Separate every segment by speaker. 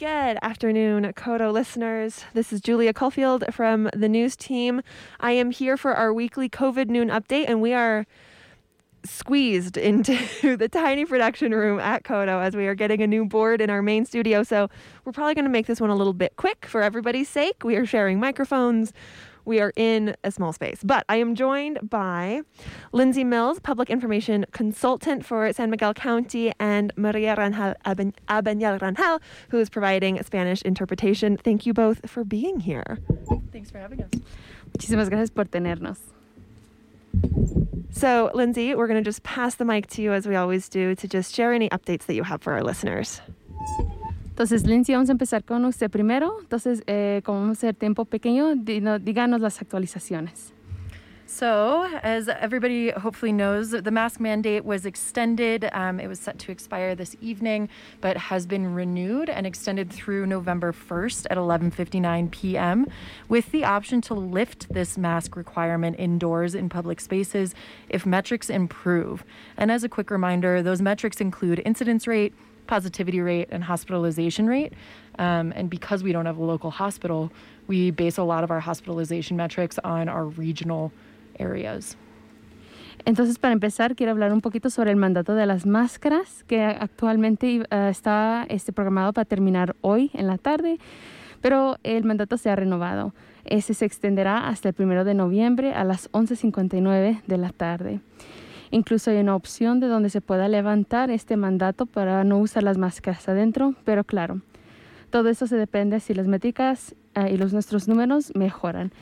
Speaker 1: Good afternoon, KOTO listeners. This is Julia Caulfield from the news team. I am here for our weekly COVID noon update, and we are squeezed into the tiny production room at KOTO as we are getting a new board in our main studio. So we're probably going to make this one a little bit quick for everybody's sake. We are sharing microphones. We are in a small space. But I am joined by Lindsay Mills, public information consultant for San Miguel County, and Maria Ranjal Abeñal Ranjal, who is providing Spanish interpretation. Thank you both for being here.
Speaker 2: Thanks for having us.
Speaker 3: Muchísimas gracias por tenernos.
Speaker 1: So, Lindsay, we're going to just pass the mic to you as we always do to just share any updates that you have for our listeners.
Speaker 3: Entonces, Lindsay, vamos a empezar con usted primero. Entonces, eh, como vamos a hacer tiempo pequeño, díganos las actualizaciones.
Speaker 2: So, as everybody hopefully knows, the mask mandate was extended. Um, it was set to expire this evening, but has been renewed and extended through November 1st at 11:59 p.m. with the option to lift this mask requirement indoors in public spaces if metrics improve. And as a quick reminder, those metrics include incidence rate, positivity rate, and hospitalization rate. Um, and because we don't have a local hospital, we base a lot of our hospitalization metrics on our regional areas.
Speaker 3: Entonces, para empezar, quiero hablar un poquito sobre el mandato de las máscaras, que actualmente uh, está este, programado para terminar hoy en la tarde, pero el mandato se ha renovado. Ese se extenderá hasta el primero de noviembre a las 11.59 de la tarde. Incluso hay una opción de donde se pueda levantar este mandato para no usar las máscaras adentro, pero claro, todo eso se depende si las métricas uh, y los nuestros números mejoran.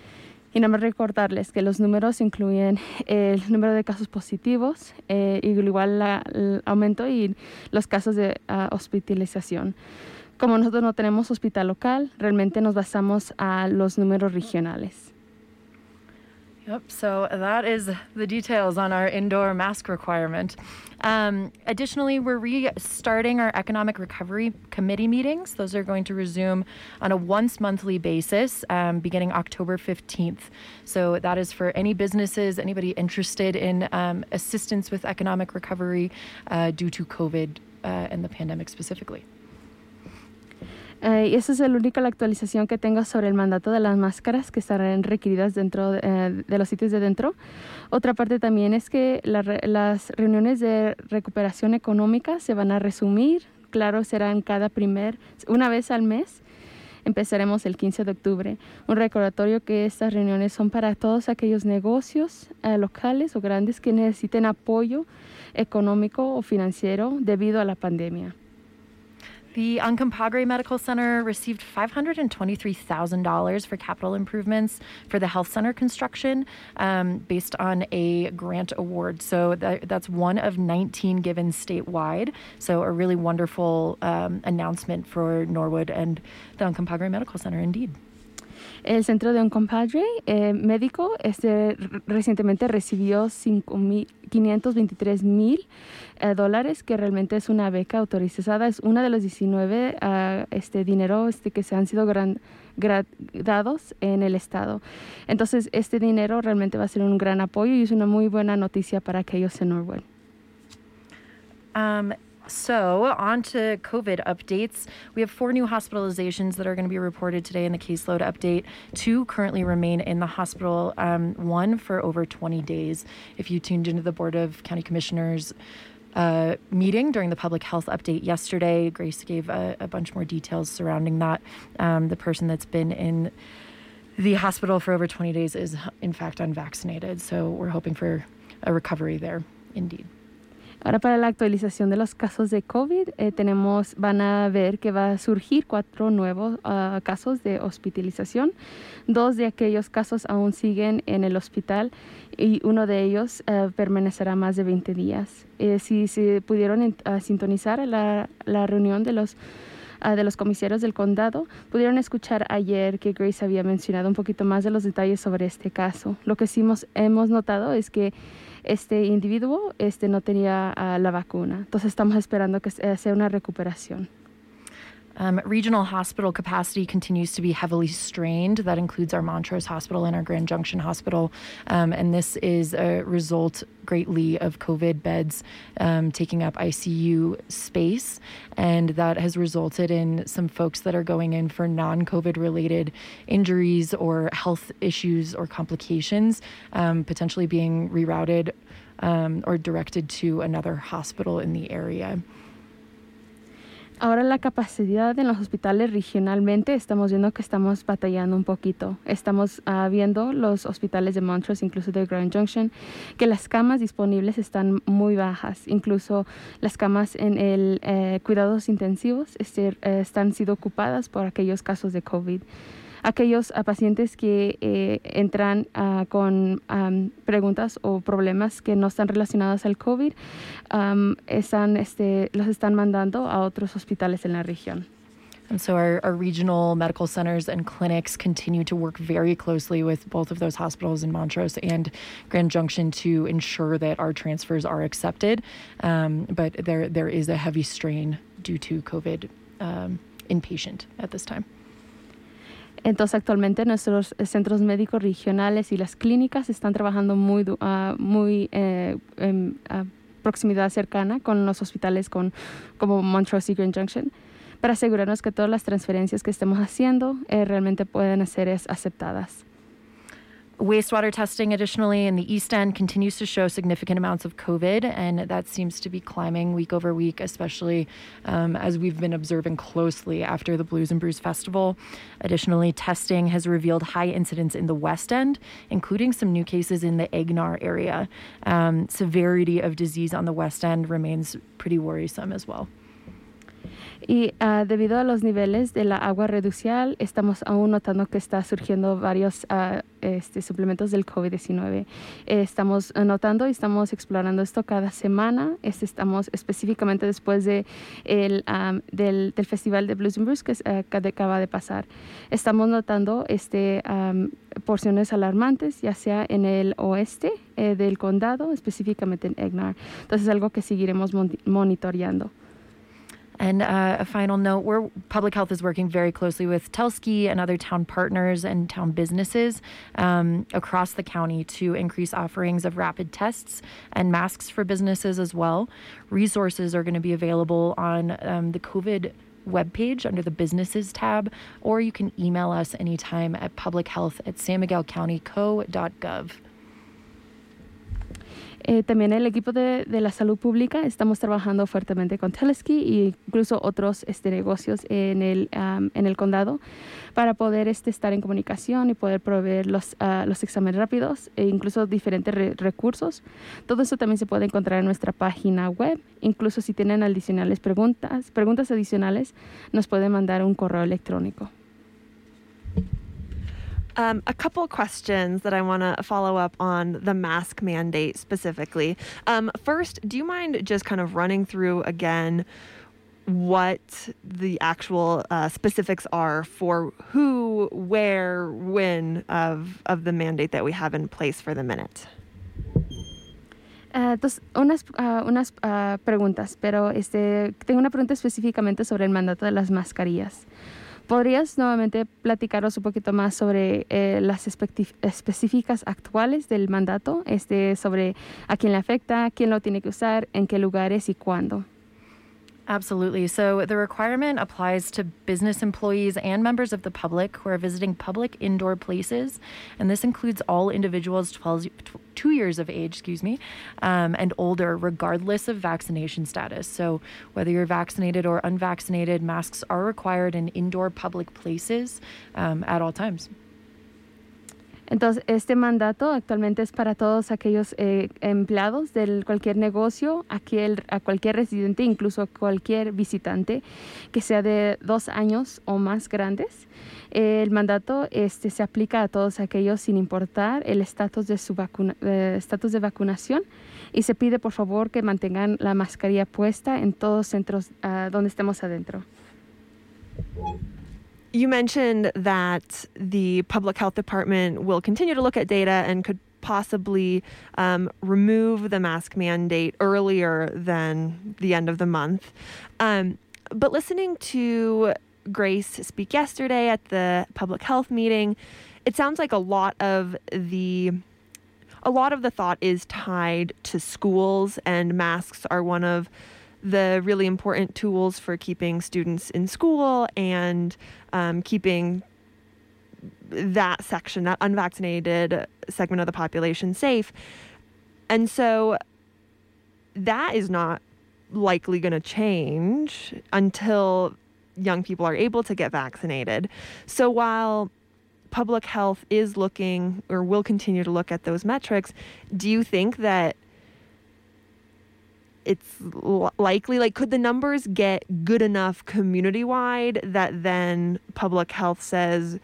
Speaker 3: Y nada más recordarles que los números incluyen el número de casos positivos, eh, igual la, el aumento y los casos de uh, hospitalización. Como nosotros no tenemos hospital local, realmente nos basamos a los números regionales.
Speaker 2: Yep, so that is the details on our indoor mask requirement. Um, additionally, we're restarting our Economic Recovery Committee meetings. Those are going to resume on a once monthly basis um, beginning October 15th. So that is for any businesses, anybody interested in um, assistance with economic recovery uh, due to COVID uh, and the pandemic specifically.
Speaker 3: Eh, y esa es la única la actualización que tengo sobre el mandato de las máscaras que estarán requeridas dentro de, eh, los sitios de dentro. Otra parte también es que la, las reuniones de recuperación económica se van a resumir. Claro, serán cada primer, una vez al mes. Empezaremos el 15 de octubre. Un recordatorio que estas reuniones son para todos aquellos negocios eh, locales o grandes que necesiten apoyo económico o financiero debido a la pandemia.
Speaker 2: The Uncompahgre Medical Center received $523,000 for capital improvements for the health center construction um, based on a grant award. So that, that's one of 19 given statewide. So a really wonderful um, announcement for Norwood and the Uncompahgre Medical Center, indeed.
Speaker 3: El centro de un compadre eh, médico este, recientemente recibió 523 mil eh, dólares, que realmente es una beca autorizada. Es una de los 19 uh, ah, este, dinero este, que se han sido gran, dados en el estado. Entonces, este dinero realmente va a ser un gran apoyo y es una muy buena noticia para aquellos en Norwood.
Speaker 2: Um, So, on to COVID updates. We have four new hospitalizations that are going to be reported today in the caseload update. Two currently remain in the hospital, um, one for over 20 days. If you tuned into the Board of County Commissioners, uh, meeting during the public health update yesterday. Grace gave a, a bunch more details surrounding that. Um, the person that's been in the hospital for over 20 days is, in fact, unvaccinated. So we're hoping for a recovery there, indeed.
Speaker 3: Ahora para la actualización de los casos de COVID, eh, tenemos, van a ver que va a surgir cuatro nuevos uh, casos de hospitalización. Dos de aquellos casos aún siguen en el hospital y uno de ellos uh, permanecerá más de 20 días. Eh, si se pudieron uh, sintonizar la, la, reunión de los de los comisarios del condado, pudieron escuchar ayer que Grace había mencionado un poquito más de los detalles sobre este caso. Lo que sí hemos notado es que este individuo este, no tenía uh, la vacuna. Entonces estamos esperando que sea una recuperación.
Speaker 2: Um, regional hospital capacity continues to be heavily strained. That includes our Montrose Hospital and our Grand Junction Hospital. Um, and this is a result greatly of COVID beds um, taking up ICU space. And that has resulted in some folks that are going in for non COVID related injuries or health issues or complications um, potentially being rerouted um, or directed to another hospital in the area.
Speaker 3: Ahora la capacidad en los hospitales regionalmente estamos viendo que estamos batallando un poquito. Estamos uh, viendo los hospitales de Montrose, incluso de Grand Junction, que las camas disponibles están muy bajas. Incluso las camas en el eh, cuidados intensivos este, eh, están siendo ocupadas por aquellos casos de COVID aquellos uh, pacientes que eh, entran uh, con um, preguntas o problemas que no están relacionados al COVID, um, están, este, los están mandando a otros hospitales en la región.
Speaker 2: And so our, our, regional medical centers and clinics continue to work very closely with both of those hospitals in Montrose and Grand Junction to ensure that our transfers are accepted. Um, but there there is a heavy strain due to COVID um, inpatient at this time.
Speaker 3: Entonces, actualmente nuestros eh, centros médicos regionales y las clínicas están trabajando muy, uh, muy eh, en uh, proximidad cercana con los hospitales con, como Montrose y Grand Junction para asegurarnos que todas las transferencias que estemos haciendo eh, realmente pueden ser aceptadas.
Speaker 2: Wastewater testing, additionally, in the East End continues to show significant amounts of COVID, and that seems to be climbing week over week, especially um, as we've been observing closely after the Blues and Brews Festival. Additionally, testing has revealed high incidence in the West End, including some new cases in the Egnar area. Um, severity of disease on the West End remains pretty worrisome as well.
Speaker 3: Y uh, debido a los niveles de la agua reducial, estamos aún notando que está surgiendo varios uh, este, suplementos del COVID-19. Eh, estamos notando y estamos explorando esto cada semana. Este, estamos específicamente después de um, del, del, Festival de Blues and Brews que, uh, que, acaba de pasar. Estamos notando este, porciones alarmantes, ya sea en el oeste eh, del condado, específicamente en Egnar. Entonces es algo que seguiremos monitoreando.
Speaker 2: And uh, a final note where public health is working very closely with Telski and other town partners and town businesses um, across the county to increase offerings of rapid tests and masks for businesses as well. Resources are going to be available on um, the COVID webpage under the businesses tab, or you can email us anytime at publichealth at san miguel county co.gov.
Speaker 3: Eh, también el equipo de, la salud pública estamos trabajando fuertemente con Teleski e incluso otros este, negocios en el, um, en el condado para poder este, estar en comunicación y poder proveer los, uh, los exámenes rápidos e incluso diferentes re recursos. Todo eso también se puede encontrar en nuestra página web. Incluso si tienen adicionales preguntas, preguntas adicionales, nos pueden mandar un correo electrónico.
Speaker 1: Um, a couple questions that I want to follow up on the mask mandate specifically. Um, first, do you mind just kind of running through again what the actual uh, specifics are for who, where, when of, of the mandate that we have in place for the minute?
Speaker 3: Uh, dos, unas uh, unas uh, preguntas, pero este, tengo una pregunta específicamente sobre el mandato de las mascarillas. ¿Podrías nuevamente platicaros un poquito más sobre eh, las específicas actuales del mandato, este, sobre a quién le afecta, quién lo tiene que usar, en qué lugares y cuándo?
Speaker 2: Absolutely. So the requirement applies to business employees and members of the public who are visiting public indoor places. And this includes all individuals 12, two years of age, excuse me, um, and older, regardless of vaccination status. So whether you're vaccinated or unvaccinated, masks are required in indoor public places um, at all times.
Speaker 3: Entonces, este mandato actualmente es para todos aquellos eh, empleados de cualquier negocio, a cualquier residente, incluso cualquier visitante que sea de dos años o más grandes. el mandato este, se aplica a todos aquellos sin importar el estatus de su vacuna, eh, de vacunación y se pide por favor que mantengan la mascarilla puesta en todos centros uh, donde estemos adentro.
Speaker 1: You mentioned that the public health department will continue to look at data and could possibly um, remove the mask mandate earlier than the end of the month. Um, but listening to Grace speak yesterday at the public health meeting, it sounds like a lot of the a lot of the thought is tied to schools and masks are one of the really important tools for keeping students in school and um, keeping that section, that unvaccinated segment of the population safe. And so that is not likely going to change until young people are able to get vaccinated. So while public health is looking or will continue to look at those metrics, do you think that it's likely like could the numbers get good enough community wide that then public health says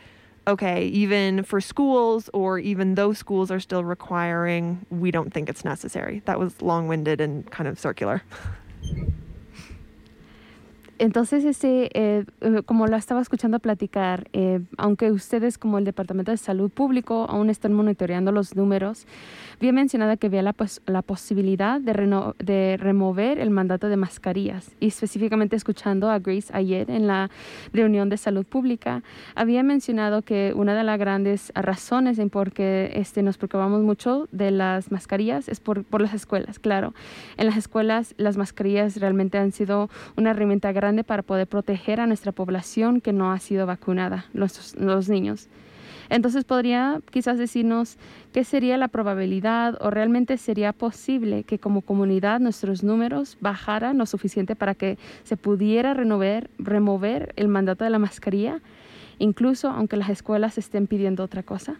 Speaker 1: okay, even for schools or even those schools are still requiring, we don't think it's necessary. That was long winded and kind of circular.
Speaker 3: Entonces, este, eh, eh, como lo estaba escuchando platicar, eh, aunque ustedes como el Departamento de Salud Público aún están monitoreando los números, había mencionado que había la, posibilidad de, remover el mandato de mascarillas y específicamente escuchando a Grace ayer en la reunión de salud pública, había mencionado que una de las grandes razones en por qué este, nos preocupamos mucho de las mascarillas es por, las escuelas, claro. En las escuelas las mascarillas realmente han sido una herramienta grande para poder proteger a nuestra población que no ha sido vacunada, los niños. Entonces podría quizás decirnos qué sería la probabilidad o realmente sería posible que como comunidad nuestros números bajaran lo suficiente para que se pudiera renovar, remover el mandato de la mascarilla, incluso aunque las escuelas estén pidiendo otra cosa.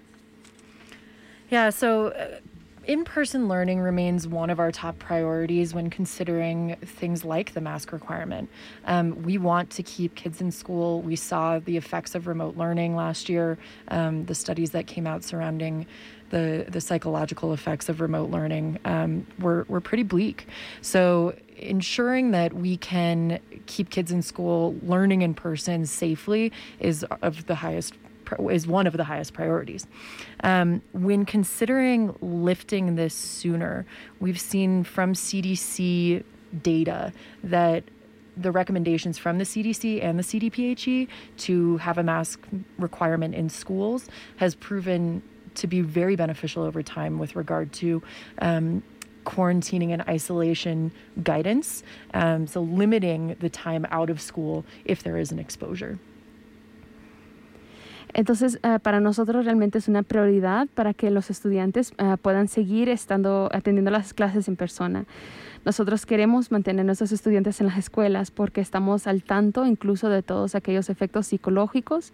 Speaker 2: Uh, in person learning remains one of our top priorities when considering things like the mask requirement. Um, we want to keep kids in school. We saw the effects of remote learning last year, um, the studies that came out surrounding the, the psychological effects of remote learning um, were, were pretty bleak. So, ensuring that we can keep kids in school learning in person safely is of the highest is one of the highest priorities. Um, when considering lifting this sooner, we've seen from CDC data that the recommendations from the CDC and the CDPHE to have a mask requirement in schools has proven to be very beneficial over time with regard to um, quarantining and isolation guidance. Um, so, limiting the time out of school if there is an exposure.
Speaker 3: Entonces, uh, para nosotros realmente es una prioridad para que los estudiantes uh, puedan seguir estando atendiendo las clases en persona. Nosotros queremos mantener a nuestros estudiantes en las escuelas porque estamos al tanto incluso de todos aquellos efectos psicológicos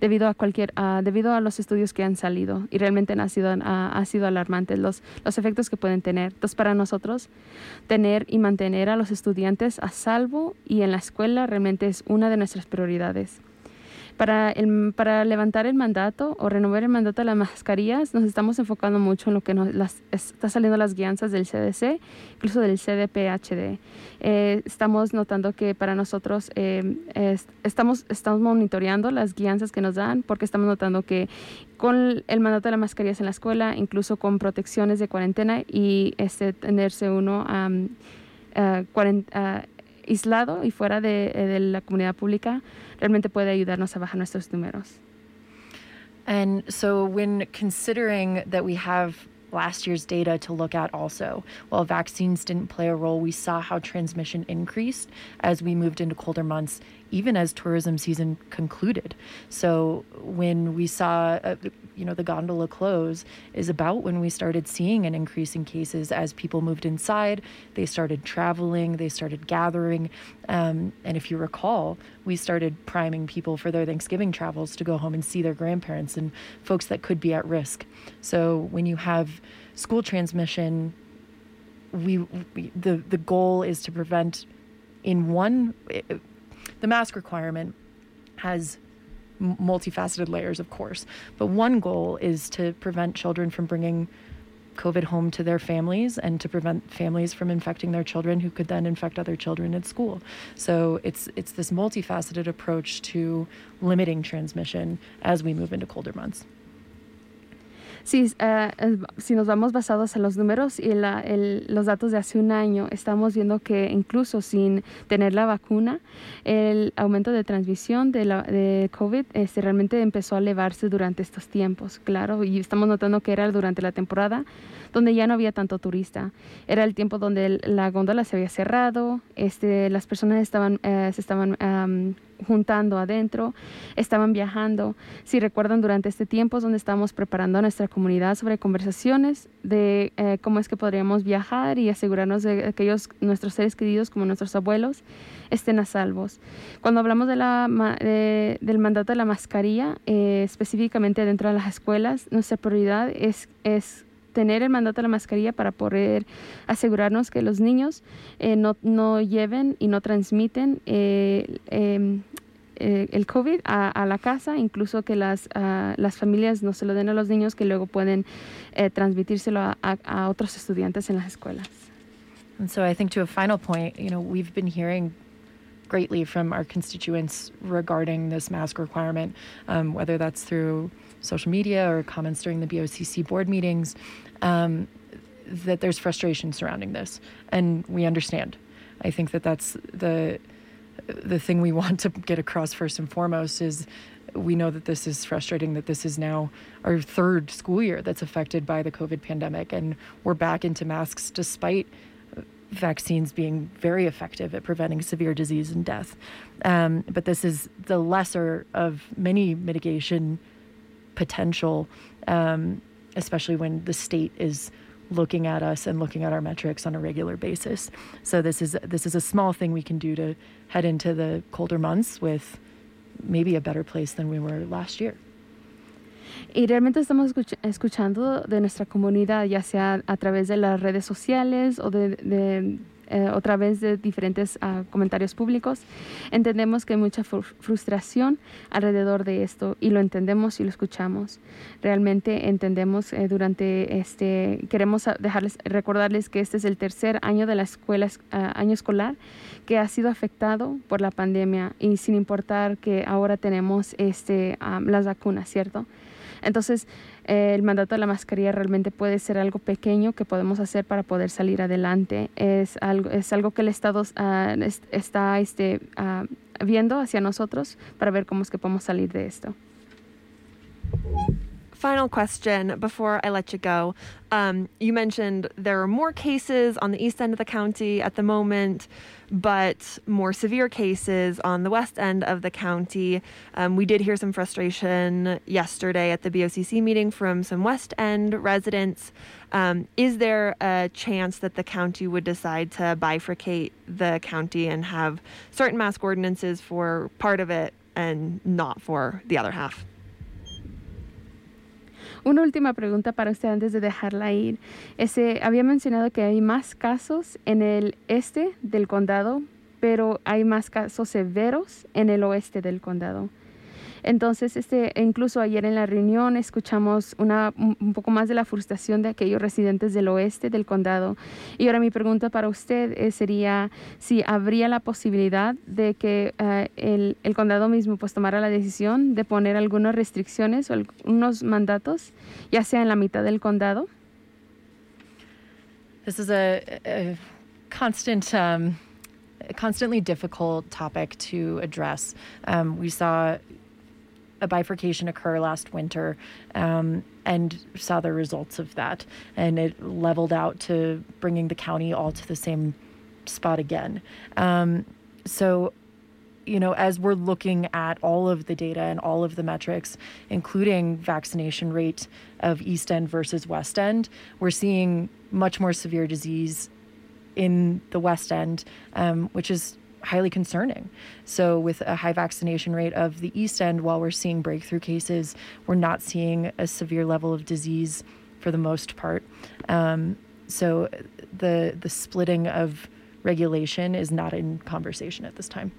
Speaker 3: debido a cualquier uh, debido a los estudios que han salido y realmente han sido ha sido alarmantes los los efectos que pueden tener. Entonces, para nosotros tener y mantener a los estudiantes a salvo y en la escuela realmente es una de nuestras prioridades. Para, el, para levantar el mandato o renovar el mandato de las mascarillas, nos estamos enfocando mucho en lo que nos las, está saliendo las guianzas del CDC, incluso del CDPHD. Eh, estamos notando que para nosotros eh, estamos, estamos monitoreando las guianzas que nos dan porque estamos notando que con el mandato de las mascarillas en la escuela, incluso con protecciones de cuarentena y este, tenerse uno um, aislado y fuera de, de la comunidad pública, realmente puede ayudarnos a bajar nuestros números.
Speaker 2: And so, when considering that we have last year's data to look at also. While vaccines didn't play a role, we saw how transmission increased as we moved into colder months, even as tourism season concluded. So when we saw, uh, you know, the gondola close is about when we started seeing an increase in cases as people moved inside, they started traveling, they started gathering. Um, and if you recall, we started priming people for their Thanksgiving travels to go home and see their grandparents and folks that could be at risk. So when you have school transmission, we, we the the goal is to prevent in one the mask requirement has multifaceted layers, of course, but one goal is to prevent children from bringing COVID home to their families and to prevent families from infecting their children who could then infect other children at school. So it's it's this multifaceted approach to limiting transmission as we move into colder months.
Speaker 3: Sí, uh, si nos vamos basados en los números y la, el, los datos de hace un año, estamos viendo que incluso sin tener la vacuna, el aumento de transmisión de, la, de COVID este, realmente empezó a elevarse durante estos tiempos, claro, y estamos notando que era durante la temporada donde ya no había tanto turista. Era el tiempo donde la góndola se había cerrado, este, las personas estaban, uh, se estaban um, juntando adentro, estaban viajando. Si recuerdan, durante este tiempo es donde estábamos preparando a nuestra comunidad sobre conversaciones de eh, cómo es que podríamos viajar y asegurarnos de que aquellos nuestros seres queridos, como nuestros abuelos, estén a salvos. Cuando hablamos de la, de, del mandato de la mascarilla, eh, específicamente dentro de las escuelas, nuestra prioridad es, es tener el mandato de la mascarilla para poder asegurarnos que los niños eh, no, no, lleven y no transmiten eh, eh, el COVID a, a, la casa, incluso que las, uh, las familias no se lo den a los niños que luego pueden eh, transmitírselo a, a, a otros estudiantes en las escuelas.
Speaker 2: And so I think to a final point, you know, we've been hearing greatly from our constituents regarding this mask requirement, um, whether that's through social media or comments during the BOCC board meetings, um, that there's frustration surrounding this, and we understand. I think that that's the the thing we want to get across first and foremost is we know that this is frustrating that this is now our third school year that's affected by the covid pandemic and we're back into masks despite vaccines being very effective at preventing severe disease and death. Um, but this is the lesser of many mitigation potential, um, especially when the state is looking at us and looking at our metrics on a regular basis. So this is this is a small thing we can do to head into the colder months with maybe a better place than we were last year.
Speaker 3: Y realmente estamos escuchando de nuestra comunidad, ya sea a través de las redes sociales o de, de eh, otra vez de diferentes uh, comentarios públicos. Entendemos que hay mucha fr frustración alrededor de esto y lo entendemos y lo escuchamos. Realmente entendemos eh, durante este, queremos dejarles, recordarles que este es el tercer año de la escuela, uh, año escolar que ha sido afectado por la pandemia y sin importar que ahora tenemos este, um, las vacunas, ¿cierto? Entonces, el mandato de la mascarilla realmente puede ser algo pequeño que podemos hacer para poder salir adelante. Es algo, es algo que el Estado es, está este, uh, viendo hacia nosotros para ver cómo es que podemos salir de esto.
Speaker 1: Final question before I let you go. Um, you mentioned there are more cases on the east end of the county at the moment, but more severe cases on the west end of the county. Um, we did hear some frustration yesterday at the BOCC meeting from some west end residents. Um, is there a chance that the county would decide to bifurcate the county and have certain mask ordinances for part of it and not for the other half?
Speaker 3: Una última pregunta para usted antes de dejarla ir. Ese, había mencionado que hay más casos en el este del condado, pero hay más casos severos en el oeste del condado. Entonces, este, incluso ayer en la reunión escuchamos una, un poco más de la frustración de aquellos residentes del oeste del condado. Y ahora mi pregunta para usted eh, sería si habría la posibilidad de que uh, el, el, condado mismo pues tomara la decisión de poner algunas restricciones o algunos mandatos, ya sea en la mitad del condado.
Speaker 2: This is a, a constant um, constantly difficult topic to address. Um, we saw a bifurcation occur last winter um, and saw the results of that. And it leveled out to bringing the county all to the same spot again. Um, so, you know, as we're looking at all of the data and all of the metrics, including vaccination rate of East End versus West End, we're seeing much more severe disease in the West End, um, which is highly concerning. So, with a high vaccination rate of the East End, while we're seeing breakthrough cases, we're not seeing a severe level of disease for the most part. Um, so, the the splitting of regulation is not in conversation at this time.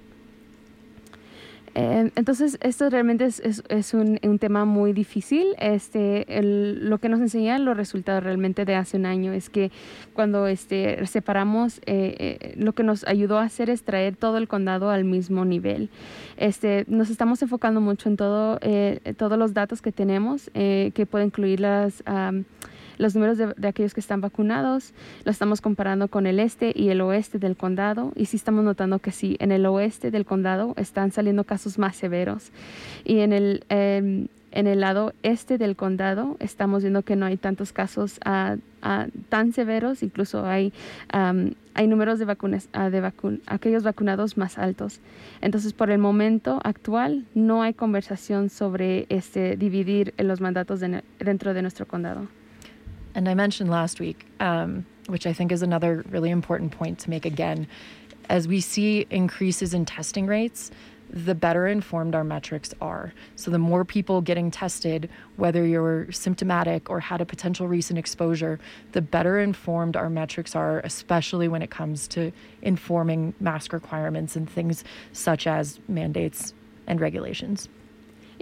Speaker 3: Eh, entonces, esto realmente es, es, un, tema muy difícil. Este, lo que nos enseñan los resultados realmente de hace un año es que cuando este, separamos, eh, eh, lo que nos ayudó a hacer es traer todo el condado al mismo nivel. Este, nos estamos enfocando mucho en todo, eh, todos los datos que tenemos, que puede incluir las... Um, los números de, aquellos que están vacunados, lo estamos comparando con el este y el oeste del condado y sí estamos notando que sí, en el oeste del condado están saliendo casos más severos y en el, eh, en el lado este del condado estamos viendo que no hay tantos casos uh, tan severos, incluso hay, hay números de, vacunas, uh, de vacun aquellos vacunados más altos. Entonces, por el momento actual, no hay conversación sobre este, dividir los mandatos de, dentro de nuestro condado.
Speaker 2: And I mentioned last week, um, which I think is another really important point to make again, as we see increases in testing rates, the better informed our metrics are. So, the more people getting tested, whether you're symptomatic or had a potential recent exposure, the better informed our metrics are, especially when it comes to informing mask requirements and things such as mandates and regulations.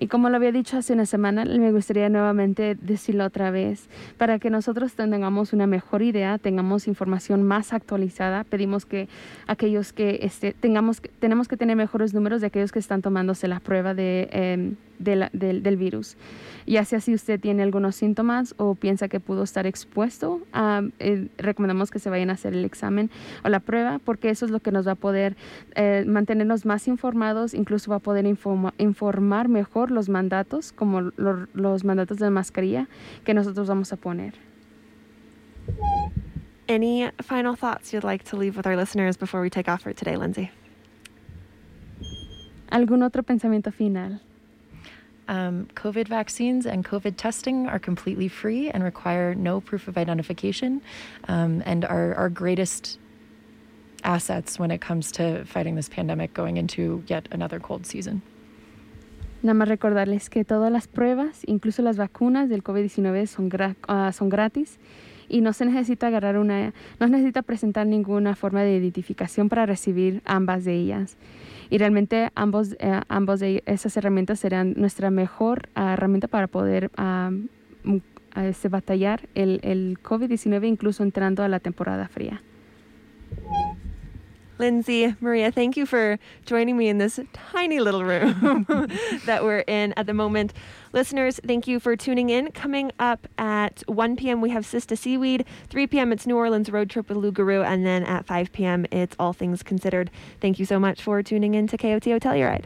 Speaker 3: Y como lo había dicho hace una semana, me gustaría nuevamente decirlo otra vez. Para que nosotros tengamos una mejor idea, tengamos información más actualizada, pedimos que aquellos que este, tengamos, tenemos que tener mejores números de aquellos que están tomándose la prueba de, eh, de la, de, del virus. Ya sea si usted tiene algunos síntomas o piensa que pudo estar expuesto, uh, eh, recomendamos que se vayan a hacer el examen o la prueba porque eso es lo que nos va a poder eh, mantenernos más informados, incluso va a poder informa, informar mejor los mandatos, como lo, los mandatos de mascarilla que nosotros vamos a poner.
Speaker 1: Any final thoughts you'd like to leave with our listeners before we take off for today, Lindsay?
Speaker 3: ¿Algún otro pensamiento final?
Speaker 2: Um, COVID vaccines and COVID testing are completely free and require no proof of identification um, and are our greatest assets when it comes to fighting this pandemic going into yet another cold season.
Speaker 3: Nada más recordarles que todas las pruebas, incluso las vacunas del COVID-19 son, gra uh, son gratis y no se necesita agarrar una, no se necesita presentar ninguna forma de identificación para recibir ambas de ellas. Y realmente ambos, eh, ambos de esas herramientas serán nuestra mejor uh, herramienta para poder um, este, batallar el, el COVID-19 incluso entrando a la temporada fría.
Speaker 1: Lindsay, Maria, thank you for joining me in this tiny little room that we're in at the moment. Listeners, thank you for tuning in. Coming up at 1 p.m., we have Sista Seaweed. 3 p.m., it's New Orleans Road Trip with Lou Guru. And then at 5 p.m., it's All Things Considered. Thank you so much for tuning in to KOTO Telluride.